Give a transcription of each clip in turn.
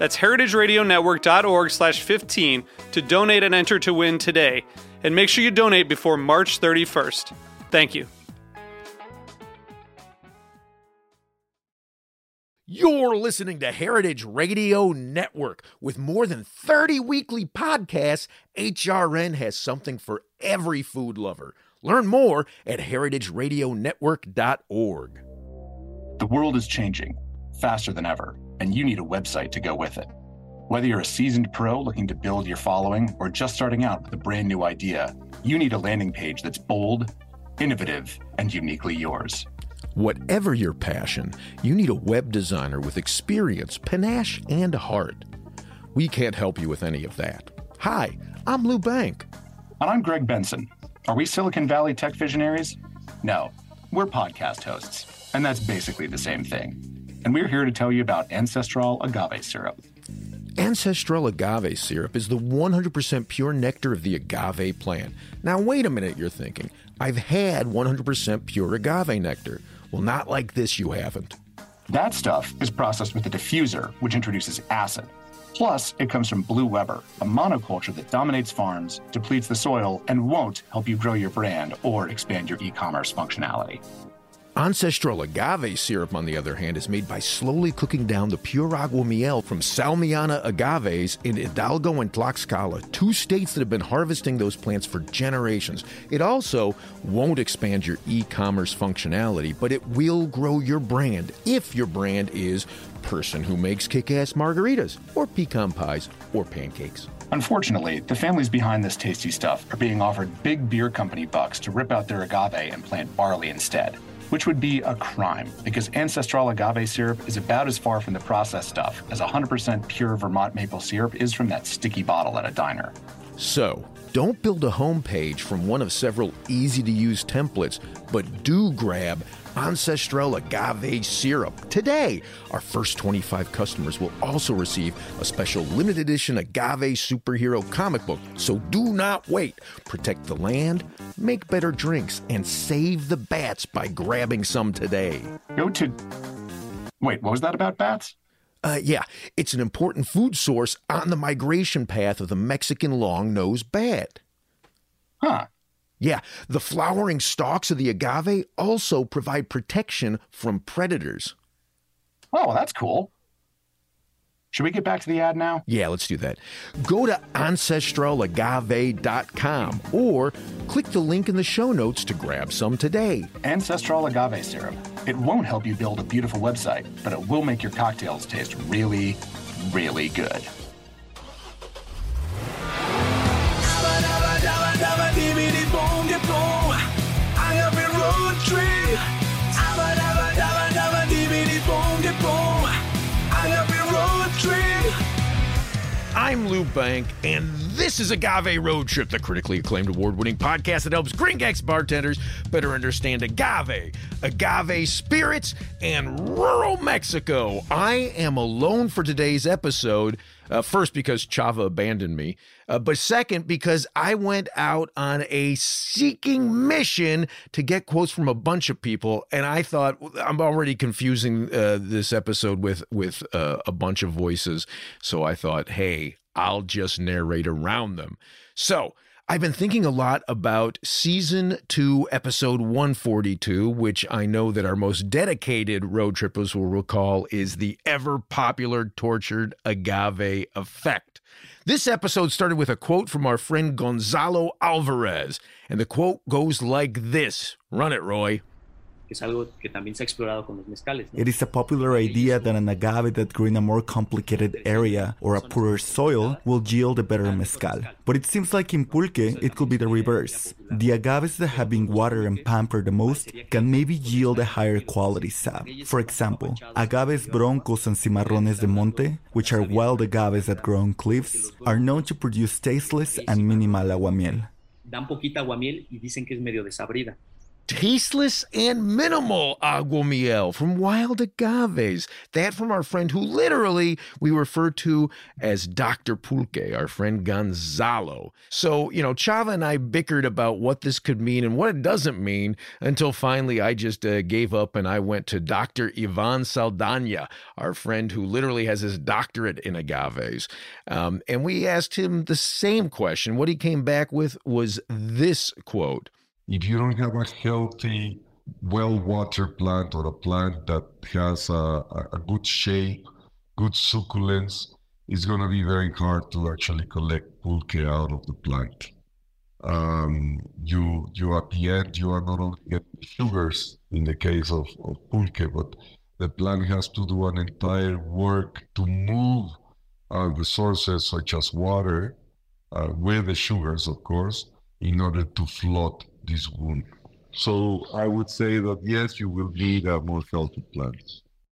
That's heritageradionetwork.org slash 15 to donate and enter to win today. And make sure you donate before March 31st. Thank you. You're listening to Heritage Radio Network. With more than 30 weekly podcasts, HRN has something for every food lover. Learn more at heritageradionetwork.org. The world is changing faster than ever, and you need a website to go with it. Whether you're a seasoned pro looking to build your following or just starting out with a brand new idea, you need a landing page that's bold, innovative, and uniquely yours. Whatever your passion, you need a web designer with experience, panache, and heart. We can't help you with any of that. Hi, I'm Lou Bank. And I'm Greg Benson. Are we Silicon Valley tech visionaries? No, we're podcast hosts, and that's basically the same thing. And we're here to tell you about Ancestral agave syrup. Ancestral agave syrup is the 100% pure nectar of the agave plant. Now, wait a minute, you're thinking. I've had 100% pure agave nectar. Well, not like this, you haven't. That stuff is processed with a diffuser, which introduces acid. Plus, it comes from Blue Weber, a monoculture that dominates farms, depletes the soil, and won't help you grow your brand or expand your e commerce functionality. Ancestral agave syrup, on the other hand, is made by slowly cooking down the pure agua miel from Salmiana agaves in Hidalgo and Tlaxcala, two states that have been harvesting those plants for generations. It also won't expand your e commerce functionality, but it will grow your brand if your brand is person who makes kick ass margaritas, or pecan pies, or pancakes. Unfortunately, the families behind this tasty stuff are being offered big beer company bucks to rip out their agave and plant barley instead which would be a crime because ancestral agave syrup is about as far from the processed stuff as 100% pure Vermont maple syrup is from that sticky bottle at a diner. So, don't build a homepage from one of several easy to use templates, but do grab Ancestral Agave Syrup today. Our first 25 customers will also receive a special limited edition Agave Superhero comic book. So do not wait. Protect the land, make better drinks, and save the bats by grabbing some today. Go to. Wait, what was that about bats? Uh, yeah, it's an important food source on the migration path of the Mexican long nosed bat. Huh. Yeah, the flowering stalks of the agave also provide protection from predators. Oh, that's cool. Should we get back to the ad now? Yeah, let's do that. Go to ancestralagave.com or click the link in the show notes to grab some today. Ancestral agave syrup. It won't help you build a beautiful website, but it will make your cocktails taste really, really good. I'm Lou Bank, and this is Agave Road Trip, the critically acclaimed award winning podcast that helps Gringx bartenders better understand agave, agave spirits, and rural Mexico. I am alone for today's episode. Uh, first, because Chava abandoned me, uh, but second, because I went out on a seeking mission to get quotes from a bunch of people, and I thought I'm already confusing uh, this episode with with uh, a bunch of voices, so I thought, hey, I'll just narrate around them. So. I've been thinking a lot about season two, episode 142, which I know that our most dedicated road trippers will recall is the ever popular tortured agave effect. This episode started with a quote from our friend Gonzalo Alvarez, and the quote goes like this Run it, Roy. Es algo que también se ha explorado con los mezcales. ¿no? It is a popular idea that an agave that grew in a more complicated area or a poorer soil will yield a better mezcal. But it seems like in pulque, it could be the reverse. The agaves that have been watered and pampered the most can maybe yield a higher quality sap. For example, agaves broncos and cimarrones de monte, which are wild agaves that grow on cliffs, are known to produce tasteless and minimal aguamiel. Dan poquita aguamiel y dicen que es medio desabrida. Tasteless and minimal aguamiel from wild agaves. That from our friend who literally we refer to as Dr. Pulque, our friend Gonzalo. So, you know, Chava and I bickered about what this could mean and what it doesn't mean until finally I just uh, gave up and I went to Dr. Ivan Saldana, our friend who literally has his doctorate in agaves. Um, and we asked him the same question. What he came back with was this quote if you don't have a healthy, well-watered plant or a plant that has a, a, good shape, good succulence, it's going to be very hard to actually collect pulque out of the plant. Um, you, you at the end, you are not only getting sugars in the case of, of pulque, but the plant has to do an entire work to move uh, resources such as water uh, with the sugars, of course, in order to float this wound. So I would say that yes, you will need a more healthy plant.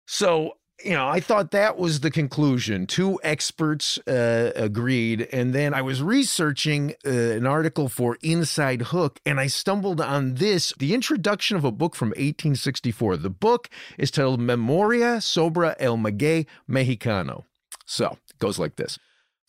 So, you know, I thought that was the conclusion. Two experts uh, agreed. And then I was researching uh, an article for Inside Hook and I stumbled on this the introduction of a book from 1864. The book is titled Memoria sobre el Maguey Mexicano. So it goes like this.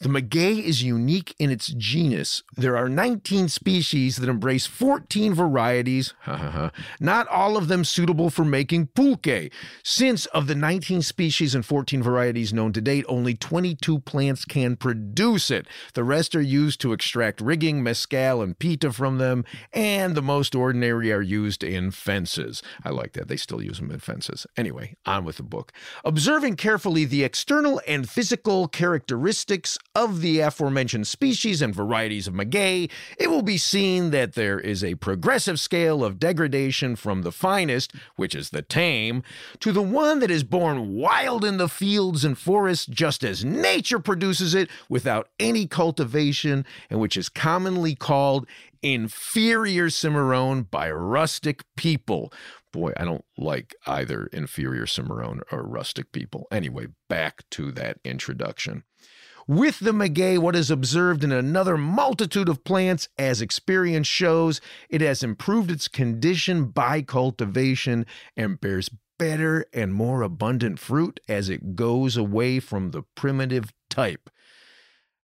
The maguey is unique in its genus. There are 19 species that embrace 14 varieties, not all of them suitable for making pulque. Since of the 19 species and 14 varieties known to date, only 22 plants can produce it. The rest are used to extract rigging, mescal, and pita from them, and the most ordinary are used in fences. I like that. They still use them in fences. Anyway, on with the book. Observing carefully the external and physical characteristics of the aforementioned species and varieties of maguey, it will be seen that there is a progressive scale of degradation from the finest, which is the tame, to the one that is born wild in the fields and forests just as nature produces it without any cultivation, and which is commonly called inferior cimarron by rustic people. Boy, I don't like either inferior cimarron or rustic people. Anyway, back to that introduction. With the maguey, what is observed in another multitude of plants, as experience shows, it has improved its condition by cultivation and bears better and more abundant fruit as it goes away from the primitive type.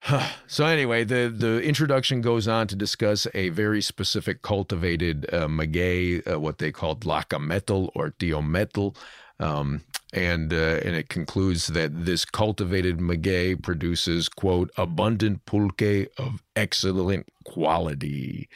so anyway, the the introduction goes on to discuss a very specific cultivated uh, maguey, uh, what they called tlacametl or teometl, um, and uh, and it concludes that this cultivated maguey produces quote abundant pulque of excellent quality,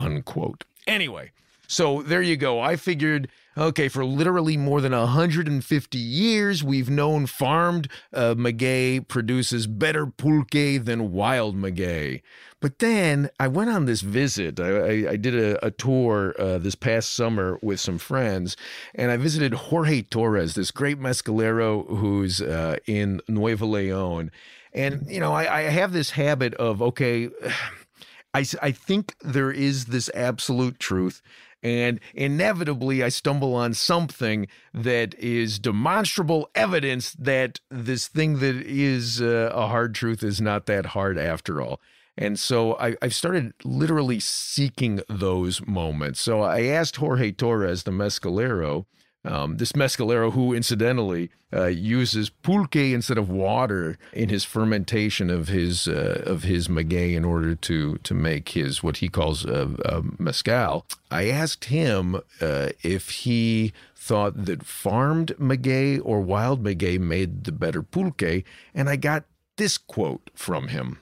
unquote. Anyway, so there you go. I figured Okay, for literally more than 150 years, we've known farmed uh, maguey produces better pulque than wild maguey. But then I went on this visit. I, I, I did a, a tour uh, this past summer with some friends, and I visited Jorge Torres, this great mescalero who's uh, in Nuevo Leon. And, you know, I, I have this habit of, okay, I, I think there is this absolute truth and inevitably I stumble on something that is demonstrable evidence that this thing that is uh, a hard truth is not that hard after all. And so I, have started literally seeking those moments. So I asked Jorge Torres, the mescalero, um, this mescalero, who incidentally uh, uses pulque instead of water in his fermentation of his uh, of his maguey in order to to make his what he calls uh, mezcal. I asked him uh, if he thought that farmed maguey or wild maguey made the better pulque, and I got this quote from him.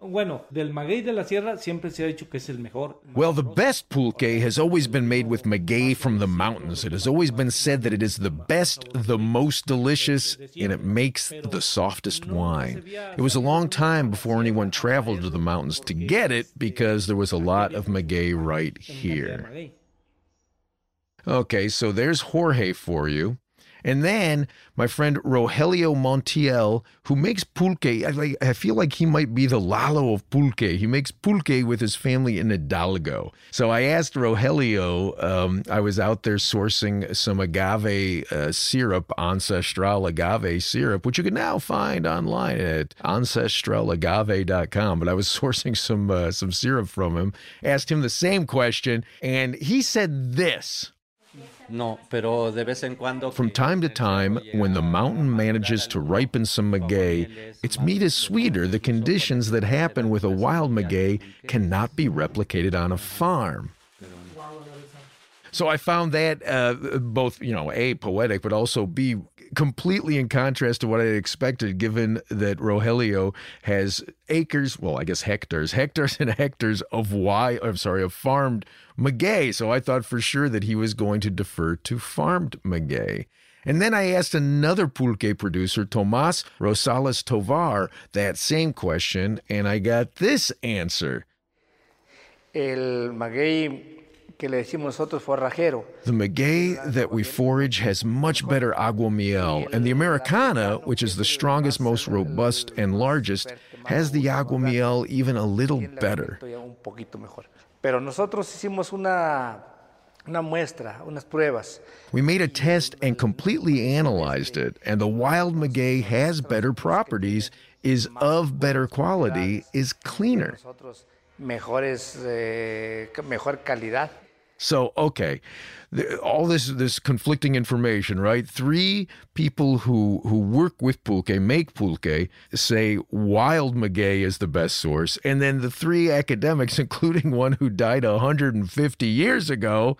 Bueno, del maguey de la sierra siempre se ha dicho que es el mejor. Well, the best pulque has always been made with maguey from the mountains. It has always been said that it is the best, the most delicious, and it makes the softest wine. It was a long time before anyone traveled to the mountains to get it because there was a lot of maguey right here. Okay, so there's Jorge for you. And then my friend Rogelio Montiel, who makes pulque. I, I, feel like he might be the Lalo of pulque. He makes pulque with his family in Hidalgo. So I asked Rogelio, um, I was out there sourcing some agave uh, syrup, ancestral agave syrup, which you can now find online at ancestralagave.com. But I was sourcing some, uh, some syrup from him, asked him the same question, and he said this. No, pero de vez en cuando. From time to time, when the mountain manages to ripen some maguey, its meat is sweeter. The conditions that happen with a wild maguey cannot be replicated on a farm. So I found that uh, both, you know, A, poetic, but also B, completely in contrast to what I expected, given that Rogelio has acres, well, I guess hectares, hectares and hectares of why I'm sorry, of farmed maguey. So I thought for sure that he was going to defer to farmed maguey. And then I asked another pulque producer, Tomas Rosales Tovar, that same question, and I got this answer. El maguey que le decimos nosotros forrajero. The maguey that we forage has much better aguamiel, and the Americana, which is the strongest, most robust, and largest, has the aguamiel even a little better. Pero nosotros hicimos una una muestra, unas pruebas. We made a test and completely analyzed it, and the wild maguey has better properties, is of better quality, is cleaner. Mejores, eh, mejor calidad. So, okay, all this this conflicting information, right? Three people who who work with pulque, make pulque, say wild maguey is the best source, and then the three academics, including one who died 150 years ago,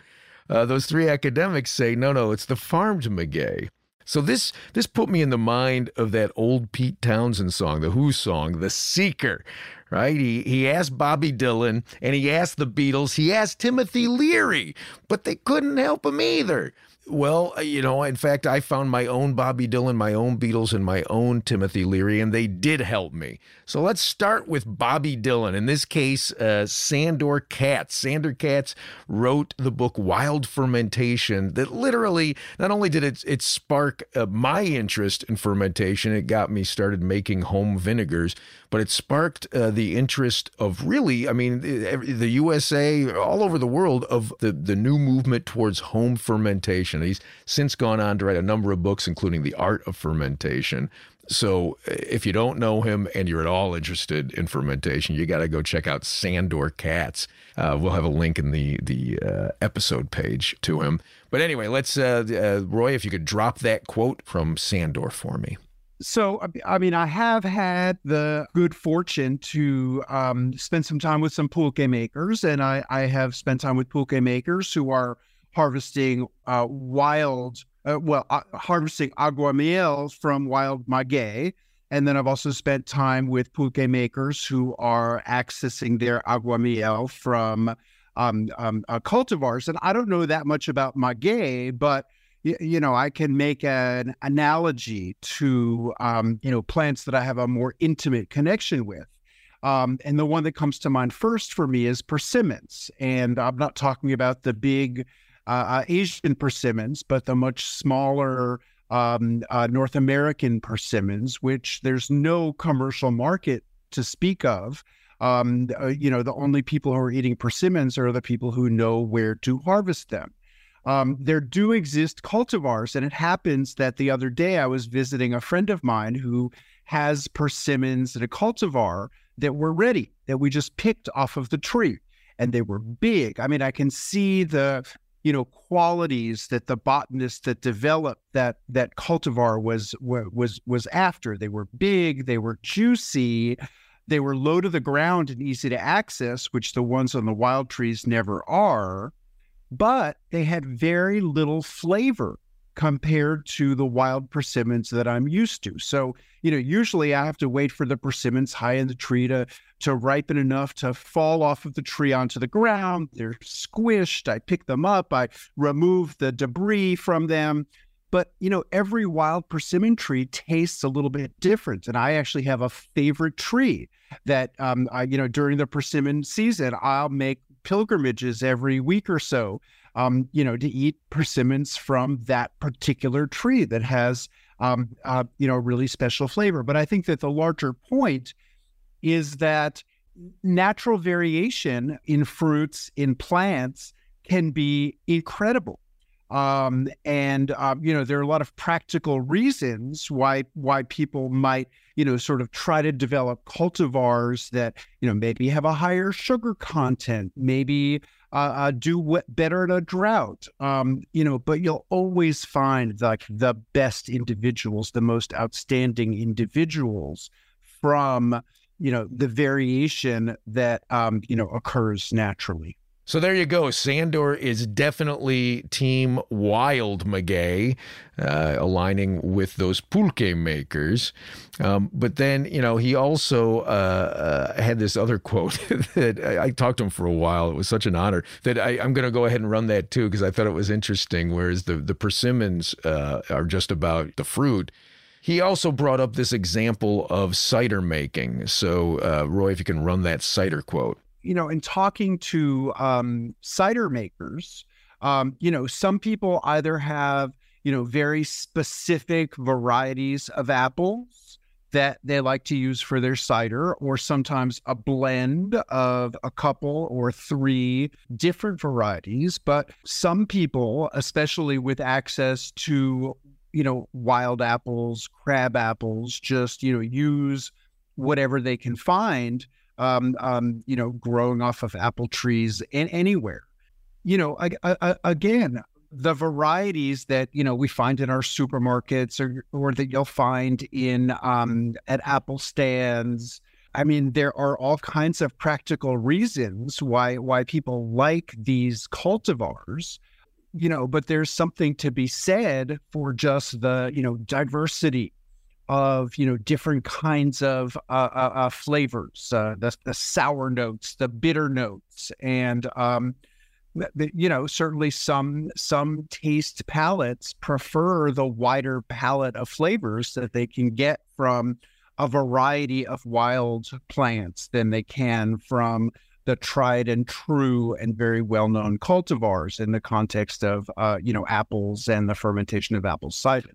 uh, those three academics say no, no, it's the farmed maguey. So this this put me in the mind of that old Pete Townshend song, the Who song, "The Seeker." Right? He he asked Bobby Dylan and he asked the Beatles, he asked Timothy Leary, but they couldn't help him either. Well, uh, you know, in fact, I found my own Bobby Dylan, my own Beatles, and my own Timothy Leary, and they did help me. So let's start with Bobby Dylan. In this case, uh, Sandor Katz. Sandor Katz wrote the book Wild Fermentation that literally, not only did it, it spark uh, my interest in fermentation, it got me started making home vinegars, but it sparked uh, the interest of really, I mean, the USA, all over the world, of the, the new movement towards home fermentation. He's since gone on to write a number of books, including The Art of Fermentation. So if you don't know him and you're at all interested in fermentation, you got to go check out Sandor Katz. Uh, we'll have a link in the the uh, episode page to him. But anyway, let's uh, uh Roy, if you could drop that quote from Sandor for me. So, I mean, I have had the good fortune to um, spend some time with some pulque makers, and I, I have spent time with pulque makers who are harvesting uh, wild, uh, well, uh, harvesting aguamiel from wild maguey. And then I've also spent time with pulque makers who are accessing their aguamiel from um, um, uh, cultivars. And I don't know that much about maguey, but you know, I can make an analogy to, um, you know, plants that I have a more intimate connection with. Um, and the one that comes to mind first for me is persimmons. And I'm not talking about the big uh, uh Asian persimmons, but the much smaller um, uh, North American persimmons, which there's no commercial market to speak of. Um, uh, you know, the only people who are eating persimmons are the people who know where to harvest them. Um, there do exist cultivars, and it happens that the other day I was visiting a friend of mine who has persimmons and a cultivar that were ready that we just picked off of the tree, and they were big. I mean, I can see the you know qualities that the botanist that developed that that cultivar was was was after. They were big, they were juicy, they were low to the ground and easy to access, which the ones on the wild trees never are but they had very little flavor compared to the wild persimmons that I'm used to. So, you know, usually I have to wait for the persimmons high in the tree to to ripen enough to fall off of the tree onto the ground. They're squished. I pick them up. I remove the debris from them. But, you know, every wild persimmon tree tastes a little bit different. And I actually have a favorite tree that, um, I, you know, during the persimmon season, I'll make pilgrimages every week or so um, you know, to eat persimmons from that particular tree that has, um, uh, you know, really special flavor. But I think that the larger point is that natural variation in fruits, in plants, can be incredible. Um, and um, you know there are a lot of practical reasons why why people might you know sort of try to develop cultivars that you know maybe have a higher sugar content, maybe uh, uh, do better in a drought. Um, you know, but you'll always find like the best individuals, the most outstanding individuals from you know the variation that um, you know occurs naturally. So there you go. Sandor is definitely Team Wild Maguey, uh, aligning with those pulque makers. Um, but then, you know, he also uh, uh, had this other quote that I, I, talked to him for a while. It was such an honor that I, am going to go ahead and run that too because I thought it was interesting. Whereas the the persimmons uh, are just about the fruit. He also brought up this example of cider making. So, uh, Roy, if you can run that cider quote you know, in talking to um, cider makers, um, you know, some people either have, you know, very specific varieties of apples that they like to use for their cider, or sometimes a blend of a couple or three different varieties. But some people, especially with access to, you know, wild apples, crab apples, just, you know, use whatever they can find um, um, you know, growing off of apple trees in anywhere. You know, I, I, again, the varieties that you know we find in our supermarkets or or that you'll find in um, at apple stands. I mean, there are all kinds of practical reasons why why people like these cultivars you know but there's something to be said for just the you know diversity of you know different kinds of uh, uh, uh, flavors, uh, the the sour notes, the bitter notes, and um, the, you know certainly some some taste palates prefer the wider palette of flavors that they can get from a variety of wild plants than they can from the tried and true and very well known cultivars in the context of uh, you know apples and the fermentation of apple cider.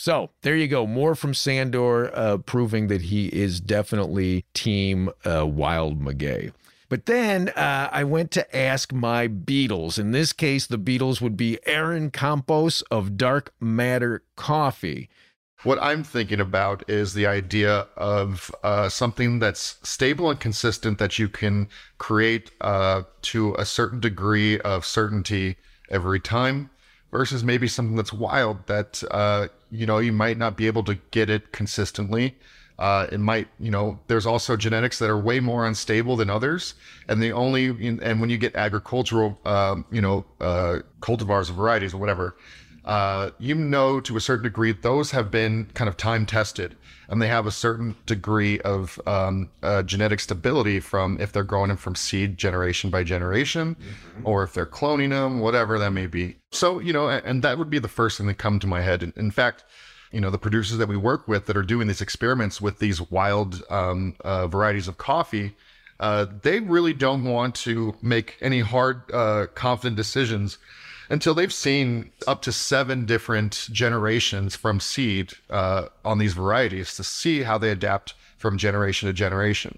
So there you go. More from Sandor, uh, proving that he is definitely Team uh, Wild Maguey. But then uh, I went to ask my Beatles. In this case, the Beatles would be Aaron Campos of Dark Matter Coffee. What I'm thinking about is the idea of uh, something that's stable and consistent that you can create uh, to a certain degree of certainty every time versus maybe something that's wild that uh, you know you might not be able to get it consistently. Uh, it might you know there's also genetics that are way more unstable than others. And the only and when you get agricultural um, you know uh, cultivars or varieties or whatever uh, you know to a certain degree those have been kind of time tested and they have a certain degree of um, uh, genetic stability from if they're growing them from seed generation by generation mm-hmm. or if they're cloning them whatever that may be so you know and that would be the first thing that come to my head in, in fact you know the producers that we work with that are doing these experiments with these wild um, uh, varieties of coffee uh, they really don't want to make any hard uh, confident decisions until they've seen up to seven different generations from seed uh, on these varieties to see how they adapt from generation to generation.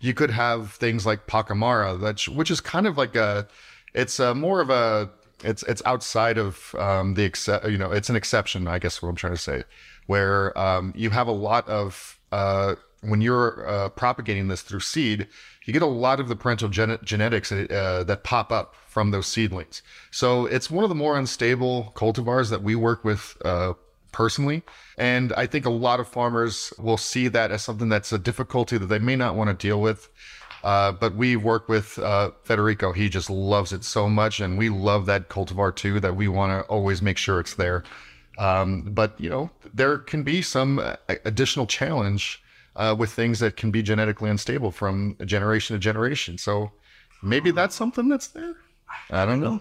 You could have things like Pacamara, which is kind of like a, it's a more of a, it's it's outside of um, the except, you know, it's an exception, I guess what I'm trying to say, where um, you have a lot of uh, when you're uh, propagating this through seed, you get a lot of the parental gen- genetics uh, that pop up from those seedlings. So it's one of the more unstable cultivars that we work with uh, personally. And I think a lot of farmers will see that as something that's a difficulty that they may not want to deal with. Uh, but we work with uh, Federico. He just loves it so much. And we love that cultivar too, that we want to always make sure it's there. Um, but you know, there can be some uh, additional challenge uh, with things that can be genetically unstable from generation to generation. So maybe that's something that's there. I don't know.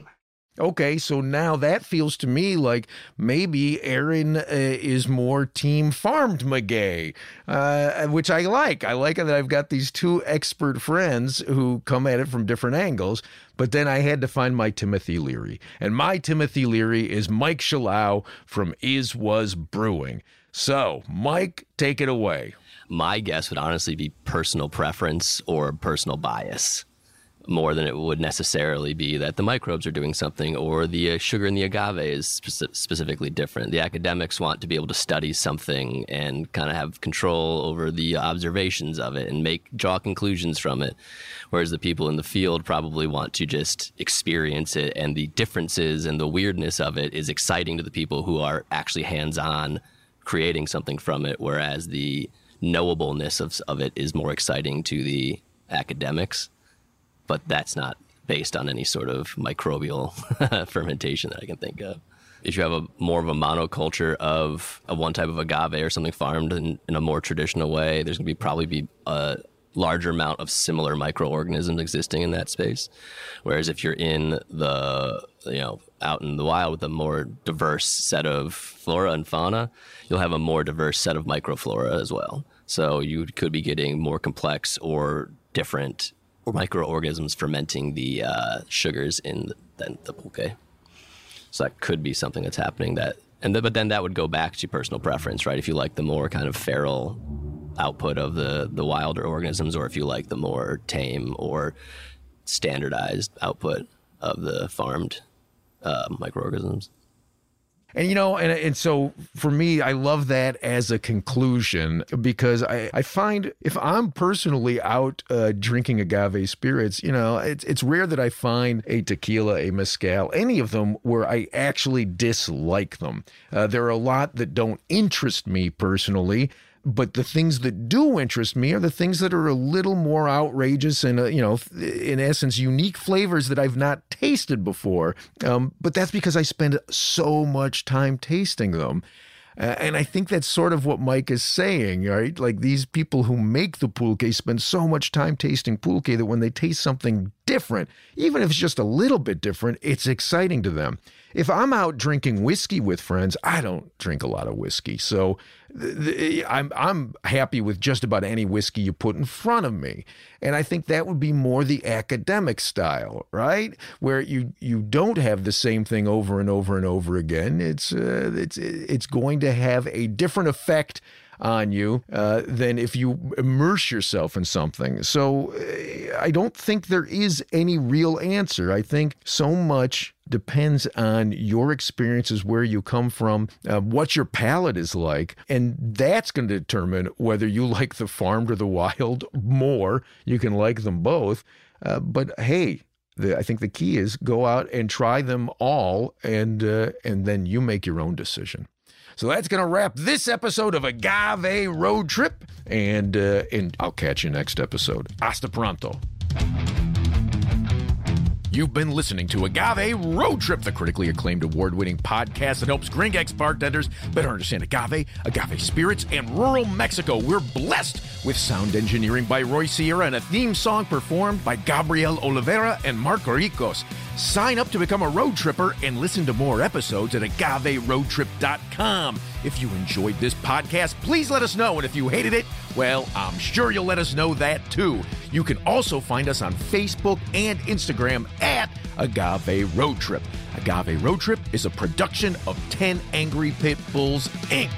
Okay, so now that feels to me like maybe Aaron uh, is more team farmed Maguey, uh, which I like. I like that I've got these two expert friends who come at it from different angles. But then I had to find my Timothy Leary, and my Timothy Leary is Mike Schallau from Is Was Brewing. So, Mike, take it away. My guess would honestly be personal preference or personal bias more than it would necessarily be that the microbes are doing something or the uh, sugar in the agave is spe- specifically different. The academics want to be able to study something and kind of have control over the observations of it and make draw conclusions from it, whereas the people in the field probably want to just experience it and the differences and the weirdness of it is exciting to the people who are actually hands-on creating something from it, whereas the knowableness of, of it is more exciting to the academics but that's not based on any sort of microbial fermentation that I can think of. If you have a more of a monoculture of, a one type of agave or something farmed in, in a more traditional way, there's going to be probably be a larger amount of similar microorganisms existing in that space. Whereas if you're in the, you know, out in the wild with a more diverse set of flora and fauna, you'll have a more diverse set of microflora as well. So you could be getting more complex or different microorganisms fermenting the uh, sugars in the, the pulque. So that could be something that's happening. That and the, but then that would go back to personal preference, right? If you like the more kind of feral output of the the wilder organisms, or if you like the more tame or standardized output of the farmed uh, microorganisms. And you know, and and so for me, I love that as a conclusion because I, I find if I'm personally out uh, drinking agave spirits, you know, it's it's rare that I find a tequila, a mezcal, any of them where I actually dislike them. Uh, there are a lot that don't interest me personally. But the things that do interest me are the things that are a little more outrageous and, uh, you know, in essence, unique flavors that I've not tasted before. Um, but that's because I spend so much time tasting them. Uh, and I think that's sort of what Mike is saying, right? Like these people who make the pulque spend so much time tasting pulque that when they taste something different, even if it's just a little bit different, it's exciting to them. If I'm out drinking whiskey with friends, I don't drink a lot of whiskey. So I'm I'm happy with just about any whiskey you put in front of me, and I think that would be more the academic style, right? Where you you don't have the same thing over and over and over again. It's uh, it's it's going to have a different effect on you uh, than if you immerse yourself in something. So uh, I don't think there is any real answer. I think so much depends on your experiences, where you come from, uh, what your palate is like, and that's going to determine whether you like the farmed or the wild more. You can like them both. Uh, but hey, the, I think the key is go out and try them all, and uh, and then you make your own decision. So that's going to wrap this episode of Agave Road Trip, and uh, and I'll catch you next episode. Hasta pronto. You've been listening to Agave Road Trip, the critically acclaimed award winning podcast that helps Gringx bartenders better understand agave, agave spirits, and rural Mexico. We're blessed with sound engineering by Roy Sierra and a theme song performed by Gabriel Oliveira and Marco Ricos. Sign up to become a road tripper and listen to more episodes at agaveroadtrip.com. If you enjoyed this podcast, please let us know. And if you hated it, well, I'm sure you'll let us know that too. You can also find us on Facebook and Instagram at Agave Road Trip. Agave Road Trip is a production of 10 Angry Pit Bulls, Inc.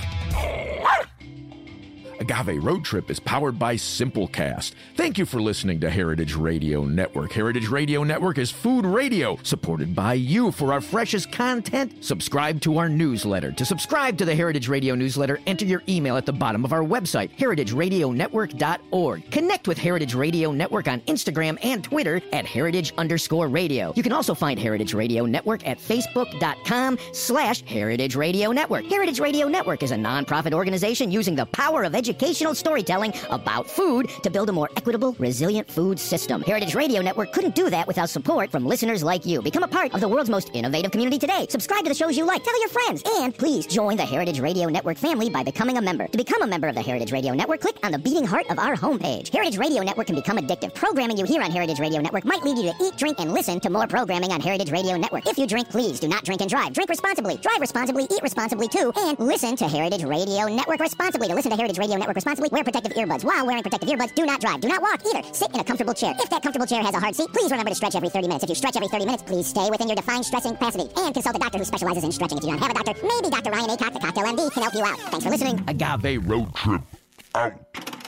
Agave Road Trip is powered by Simplecast. Thank you for listening to Heritage Radio Network. Heritage Radio Network is food radio supported by you. For our freshest content, subscribe to our newsletter. To subscribe to the Heritage Radio newsletter, enter your email at the bottom of our website, heritageradionetwork.org. Connect with Heritage Radio Network on Instagram and Twitter at heritage underscore radio. You can also find Heritage Radio Network at facebook.com slash heritage radio network. Heritage Radio Network is a nonprofit organization using the power of education educational storytelling about food to build a more equitable, resilient food system. Heritage Radio Network couldn't do that without support from listeners like you. Become a part of the world's most innovative community today. Subscribe to the shows you like, tell your friends, and please join the Heritage Radio Network family by becoming a member. To become a member of the Heritage Radio Network, click on the beating heart of our homepage. Heritage Radio Network can become addictive. Programming you hear on Heritage Radio Network might lead you to eat, drink, and listen to more programming on Heritage Radio Network. If you drink, please do not drink and drive. Drink responsibly, drive responsibly, eat responsibly too, and listen to Heritage Radio Network responsibly. To listen to Heritage Radio Network responsibly, wear protective earbuds. While wearing protective earbuds, do not drive, do not walk either. Sit in a comfortable chair. If that comfortable chair has a hard seat, please remember to stretch every 30 minutes. If you stretch every 30 minutes, please stay within your defined stressing capacity and consult a doctor who specializes in stretching. If you don't have a doctor, maybe Dr. Ryan Acock, the Cocktail MD, can help you out. Thanks for listening. Agave Road Trip out.